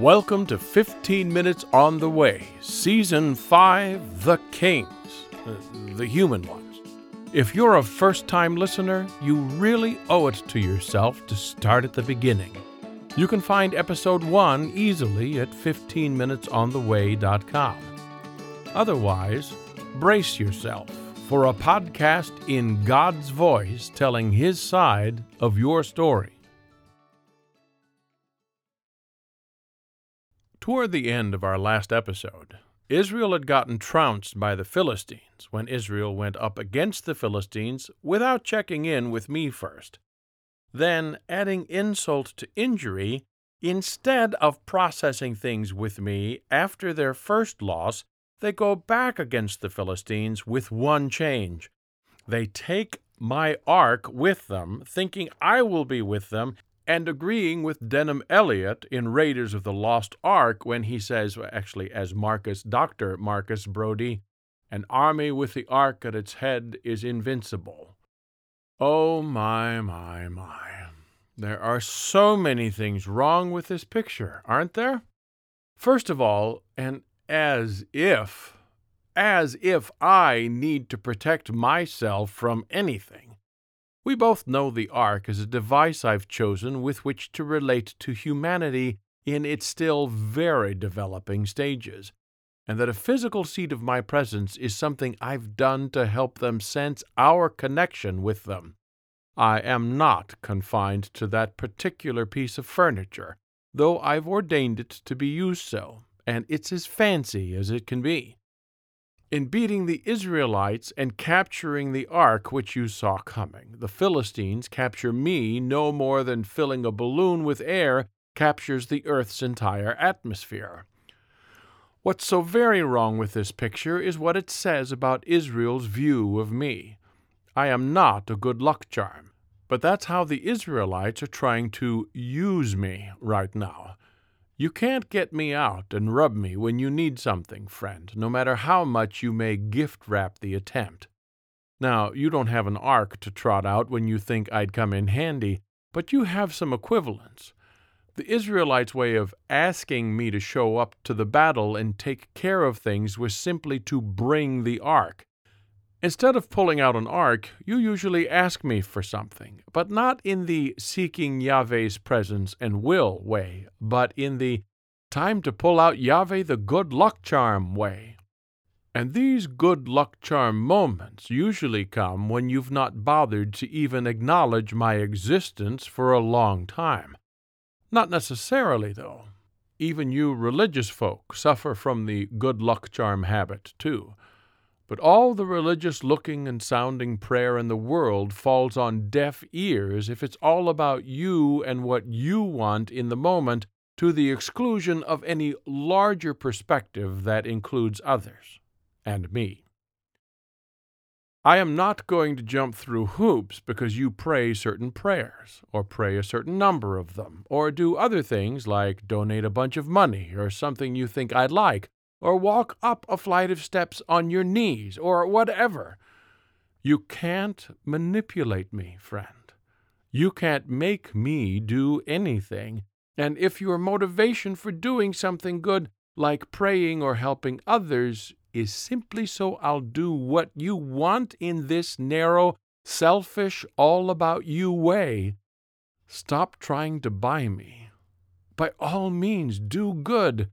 Welcome to 15 Minutes on the Way, Season 5 The Kings, uh, the human ones. If you're a first time listener, you really owe it to yourself to start at the beginning. You can find Episode 1 easily at 15minutesontheway.com. Otherwise, brace yourself for a podcast in God's voice telling His side of your story. Toward the end of our last episode, Israel had gotten trounced by the Philistines when Israel went up against the Philistines without checking in with me first. Then, adding insult to injury, instead of processing things with me after their first loss, they go back against the Philistines with one change. They take my ark with them, thinking I will be with them, and agreeing with Denholm Elliott in Raiders of the Lost Ark when he says, actually, as Marcus, Dr. Marcus Brody, an army with the ark at its head is invincible. Oh, my, my, my. There are so many things wrong with this picture, aren't there? First of all, and as if, as if I need to protect myself from anything. We both know the Ark is a device I've chosen with which to relate to humanity in its still very developing stages, and that a physical seat of my presence is something I've done to help them sense our connection with them. I am not confined to that particular piece of furniture, though I've ordained it to be used so, and it's as fancy as it can be in beating the Israelites and capturing the ark which you saw coming. The Philistines capture me no more than filling a balloon with air captures the earth's entire atmosphere. What's so very wrong with this picture is what it says about Israel's view of me. I am not a good luck charm, but that's how the Israelites are trying to use me right now. You can't get me out and rub me when you need something, friend, no matter how much you may gift wrap the attempt. Now, you don't have an ark to trot out when you think I'd come in handy, but you have some equivalents. The Israelites' way of asking me to show up to the battle and take care of things was simply to bring the ark. Instead of pulling out an ark, you usually ask me for something, but not in the seeking Yahweh's presence and will way, but in the time to pull out Yahweh the good luck charm way. And these good luck charm moments usually come when you've not bothered to even acknowledge my existence for a long time. Not necessarily, though. Even you religious folk suffer from the good luck charm habit, too. But all the religious looking and sounding prayer in the world falls on deaf ears if it's all about you and what you want in the moment to the exclusion of any larger perspective that includes others and me. I am not going to jump through hoops because you pray certain prayers, or pray a certain number of them, or do other things like donate a bunch of money or something you think I'd like, or walk up a flight of steps on your knees, or whatever. You can't manipulate me, friend. You can't make me do anything. And if your motivation for doing something good, like praying or helping others, is simply so I'll do what you want in this narrow, selfish, all about you way, stop trying to buy me. By all means, do good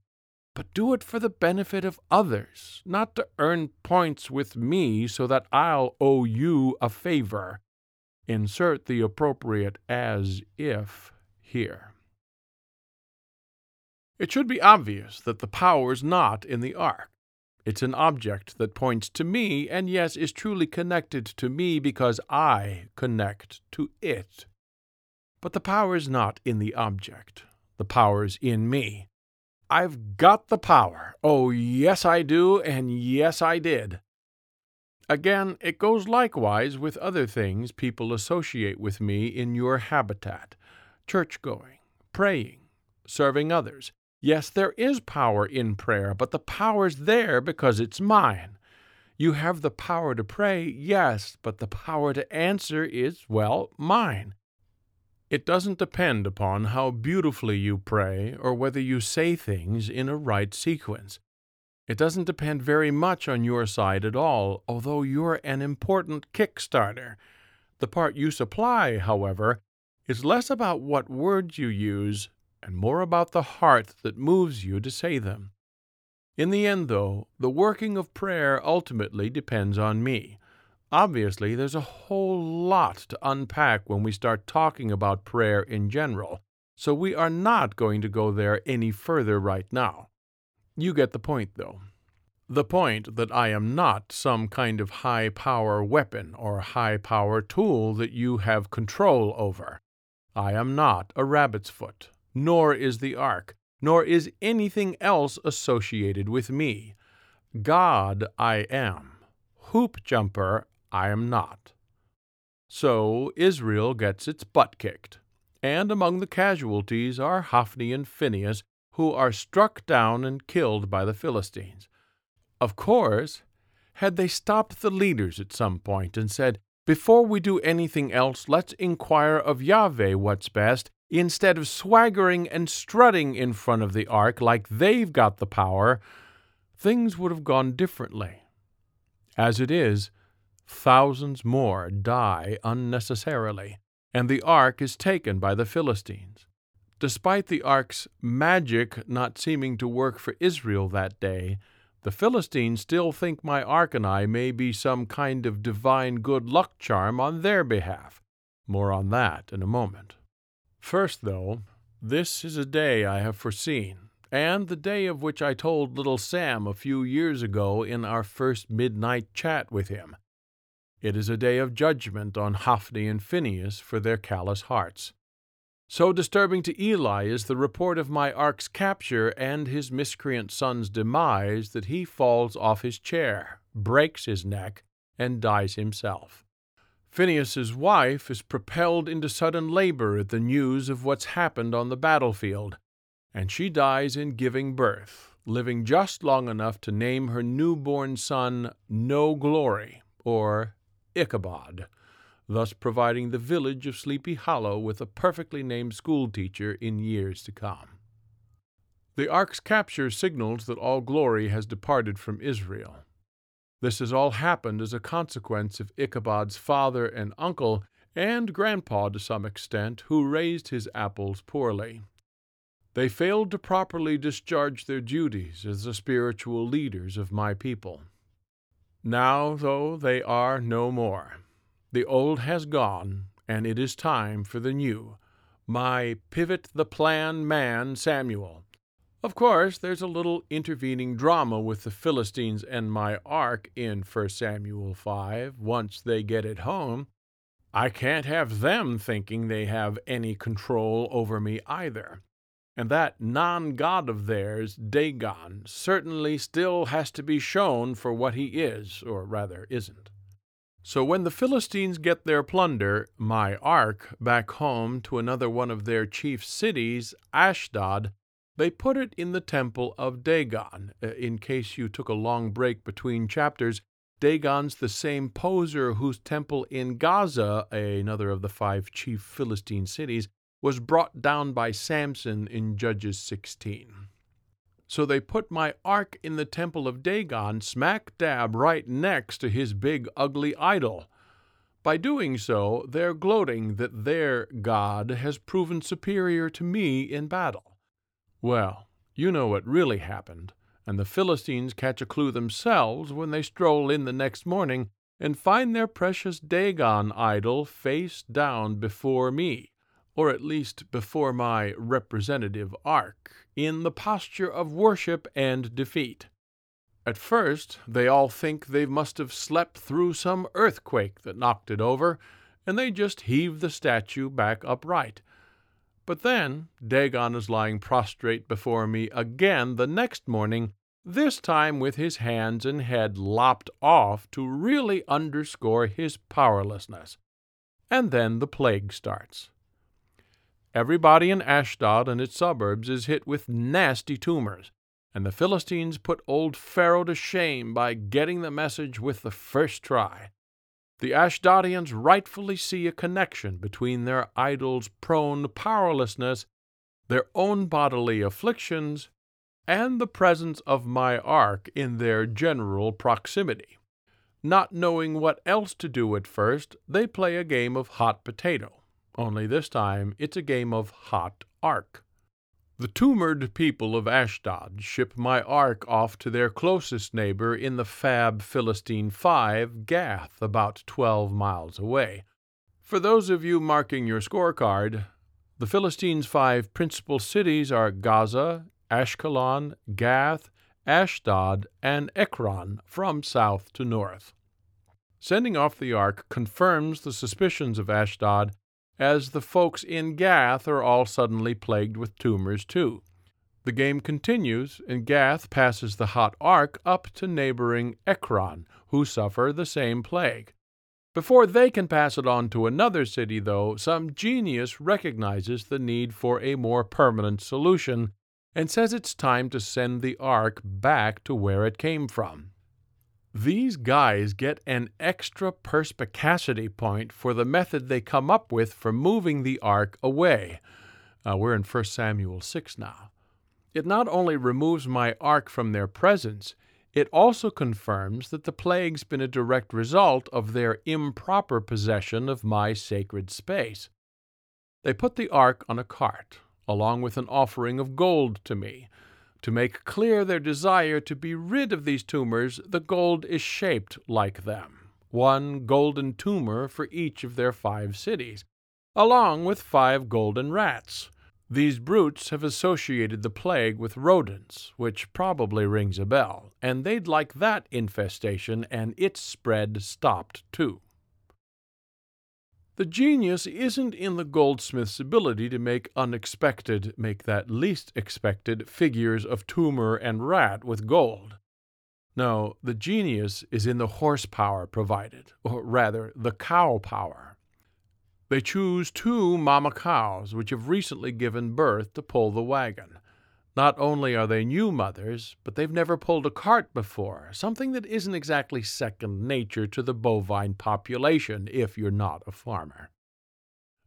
but do it for the benefit of others, not to earn points with me so that I'll owe you a favor. Insert the appropriate as if here. It should be obvious that the power's not in the ark. It's an object that points to me, and yes, is truly connected to me because I connect to it. But the power's not in the object. The power's in me. I've got the power. Oh, yes, I do, and yes, I did. Again, it goes likewise with other things people associate with me in your habitat church going, praying, serving others. Yes, there is power in prayer, but the power's there because it's mine. You have the power to pray, yes, but the power to answer is, well, mine. It doesn't depend upon how beautifully you pray or whether you say things in a right sequence. It doesn't depend very much on your side at all, although you're an important kick-starter. The part you supply, however, is less about what words you use and more about the heart that moves you to say them. In the end, though, the working of prayer ultimately depends on me. Obviously, there's a whole lot to unpack when we start talking about prayer in general, so we are not going to go there any further right now. You get the point, though. The point that I am not some kind of high power weapon or high power tool that you have control over. I am not a rabbit's foot, nor is the ark, nor is anything else associated with me. God I am. Hoop jumper I am not. So Israel gets its butt kicked, and among the casualties are Hophni and Phinehas, who are struck down and killed by the Philistines. Of course, had they stopped the leaders at some point and said, Before we do anything else, let's inquire of Yahweh what's best, instead of swaggering and strutting in front of the ark like they've got the power, things would have gone differently. As it is, thousands more die unnecessarily, and the ark is taken by the Philistines. Despite the ark's magic not seeming to work for Israel that day, the Philistines still think my ark and I may be some kind of divine good luck charm on their behalf. More on that in a moment. First, though, this is a day I have foreseen, and the day of which I told little Sam a few years ago in our first midnight chat with him. It is a day of judgment on Hophni and Phinehas for their callous hearts. So disturbing to Eli is the report of my ark's capture and his miscreant son's demise that he falls off his chair, breaks his neck, and dies himself. Phinehas's wife is propelled into sudden labor at the news of what's happened on the battlefield, and she dies in giving birth, living just long enough to name her newborn son No Glory, or Ichabod, thus providing the village of Sleepy Hollow with a perfectly named schoolteacher in years to come. The ark's capture signals that all glory has departed from Israel. This has all happened as a consequence of Ichabod's father and uncle, and grandpa to some extent, who raised his apples poorly. They failed to properly discharge their duties as the spiritual leaders of my people. Now, though, they are no more. The old has gone, and it is time for the new. My pivot the plan man, Samuel. Of course, there's a little intervening drama with the Philistines and my ark in 1 Samuel 5 once they get it home. I can't have them thinking they have any control over me either. And that non god of theirs, Dagon, certainly still has to be shown for what he is, or rather isn't. So when the Philistines get their plunder, my ark, back home to another one of their chief cities, Ashdod, they put it in the temple of Dagon. Uh, in case you took a long break between chapters, Dagon's the same poser whose temple in Gaza, another of the five chief Philistine cities, was brought down by Samson in Judges 16. So they put my ark in the temple of Dagon smack dab right next to his big ugly idol. By doing so, they're gloating that their God has proven superior to me in battle. Well, you know what really happened, and the Philistines catch a clue themselves when they stroll in the next morning and find their precious Dagon idol face down before me or at least before my representative ark, in the posture of worship and defeat. At first, they all think they must have slept through some earthquake that knocked it over, and they just heave the statue back upright. But then Dagon is lying prostrate before me again the next morning, this time with his hands and head lopped off to really underscore his powerlessness. And then the plague starts. Everybody in Ashdod and its suburbs is hit with nasty tumors, and the Philistines put old Pharaoh to shame by getting the message with the first try. The Ashdodians rightfully see a connection between their idols' prone powerlessness, their own bodily afflictions, and the presence of my ark in their general proximity. Not knowing what else to do at first, they play a game of hot potato, only this time it's a game of hot ark. The tumored people of Ashdod ship my ark off to their closest neighbor in the fab Philistine 5, Gath, about 12 miles away. For those of you marking your scorecard, the Philistines' five principal cities are Gaza, Ashkelon, Gath, Ashdod, and Ekron from south to north. Sending off the ark confirms the suspicions of Ashdod as the folks in Gath are all suddenly plagued with tumors too. The game continues, and Gath passes the hot ark up to neighboring Ekron, who suffer the same plague. Before they can pass it on to another city, though, some genius recognizes the need for a more permanent solution and says it's time to send the ark back to where it came from. These guys get an extra perspicacity point for the method they come up with for moving the ark away. Uh, we're in 1 Samuel 6 now. It not only removes my ark from their presence, it also confirms that the plague's been a direct result of their improper possession of my sacred space. They put the ark on a cart, along with an offering of gold to me, to make clear their desire to be rid of these tumors, the gold is shaped like them, one golden tumor for each of their five cities, along with five golden rats. These brutes have associated the plague with rodents, which probably rings a bell, and they'd like that infestation and its spread stopped too. The genius isn't in the goldsmith's ability to make unexpected, make that least expected, figures of tumor and rat with gold. No, the genius is in the horsepower provided, or rather, the cow power. They choose two mama cows which have recently given birth to pull the wagon. Not only are they new mothers, but they've never pulled a cart before, something that isn't exactly second nature to the bovine population if you're not a farmer.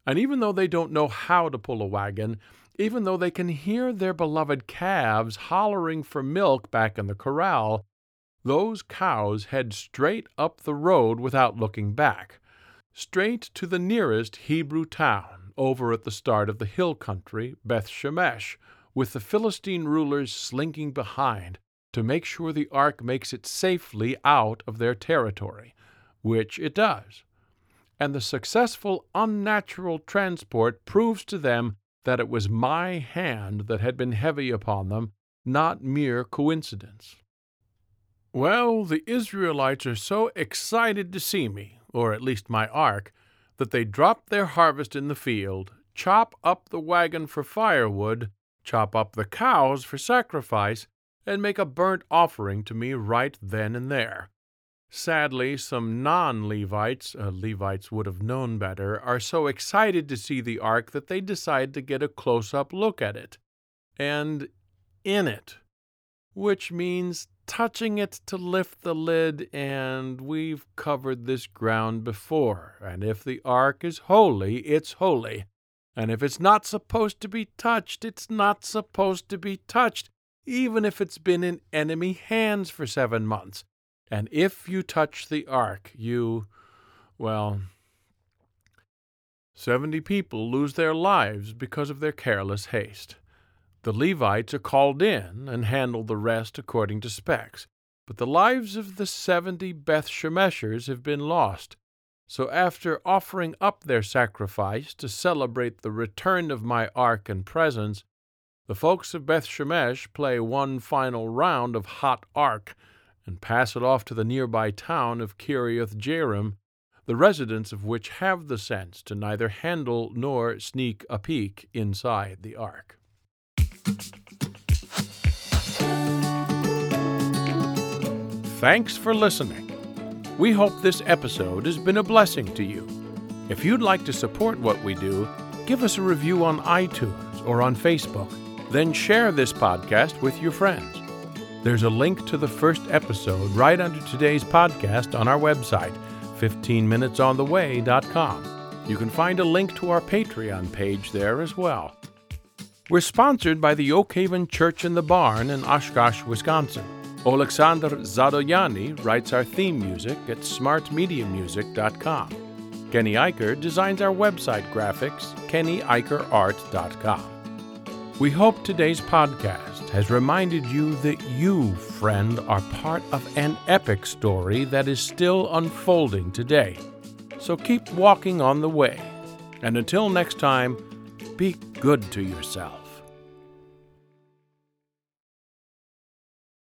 And even though they don't know how to pull a wagon, even though they can hear their beloved calves hollering for milk back in the corral, those cows head straight up the road without looking back, straight to the nearest Hebrew town, over at the start of the hill country, Beth Shemesh, with the Philistine rulers slinking behind to make sure the ark makes it safely out of their territory, which it does. And the successful unnatural transport proves to them that it was my hand that had been heavy upon them, not mere coincidence. Well, the Israelites are so excited to see me, or at least my ark, that they drop their harvest in the field, chop up the wagon for firewood, chop up the cows for sacrifice, and make a burnt offering to me right then and there. Sadly, some non Levites, uh, Levites would have known better, are so excited to see the ark that they decide to get a close up look at it. And in it. Which means touching it to lift the lid, and we've covered this ground before. And if the ark is holy, it's holy. And if it's not supposed to be touched, it's not supposed to be touched, even if it's been in enemy hands for seven months. And if you touch the ark, you, well, 70 people lose their lives because of their careless haste. The Levites are called in and handle the rest according to specs, but the lives of the 70 Beth Shemeshers have been lost so after offering up their sacrifice to celebrate the return of my ark and presence, the folks of Beth Shemesh play one final round of hot ark and pass it off to the nearby town of Kiriath Jearim, the residents of which have the sense to neither handle nor sneak a peek inside the ark. Thanks for listening. We hope this episode has been a blessing to you. If you'd like to support what we do, give us a review on iTunes or on Facebook. Then share this podcast with your friends. There's a link to the first episode right under today's podcast on our website, 15minutesontheway.com. You can find a link to our Patreon page there as well. We're sponsored by the Oak Haven Church in the Barn in Oshkosh, Wisconsin. Oleksandr Zadoyani writes our theme music at smartmediamusic.com. Kenny Eicher designs our website graphics, kennyeicherart.com. We hope today's podcast has reminded you that you, friend, are part of an epic story that is still unfolding today. So keep walking on the way. And until next time, be good to yourself.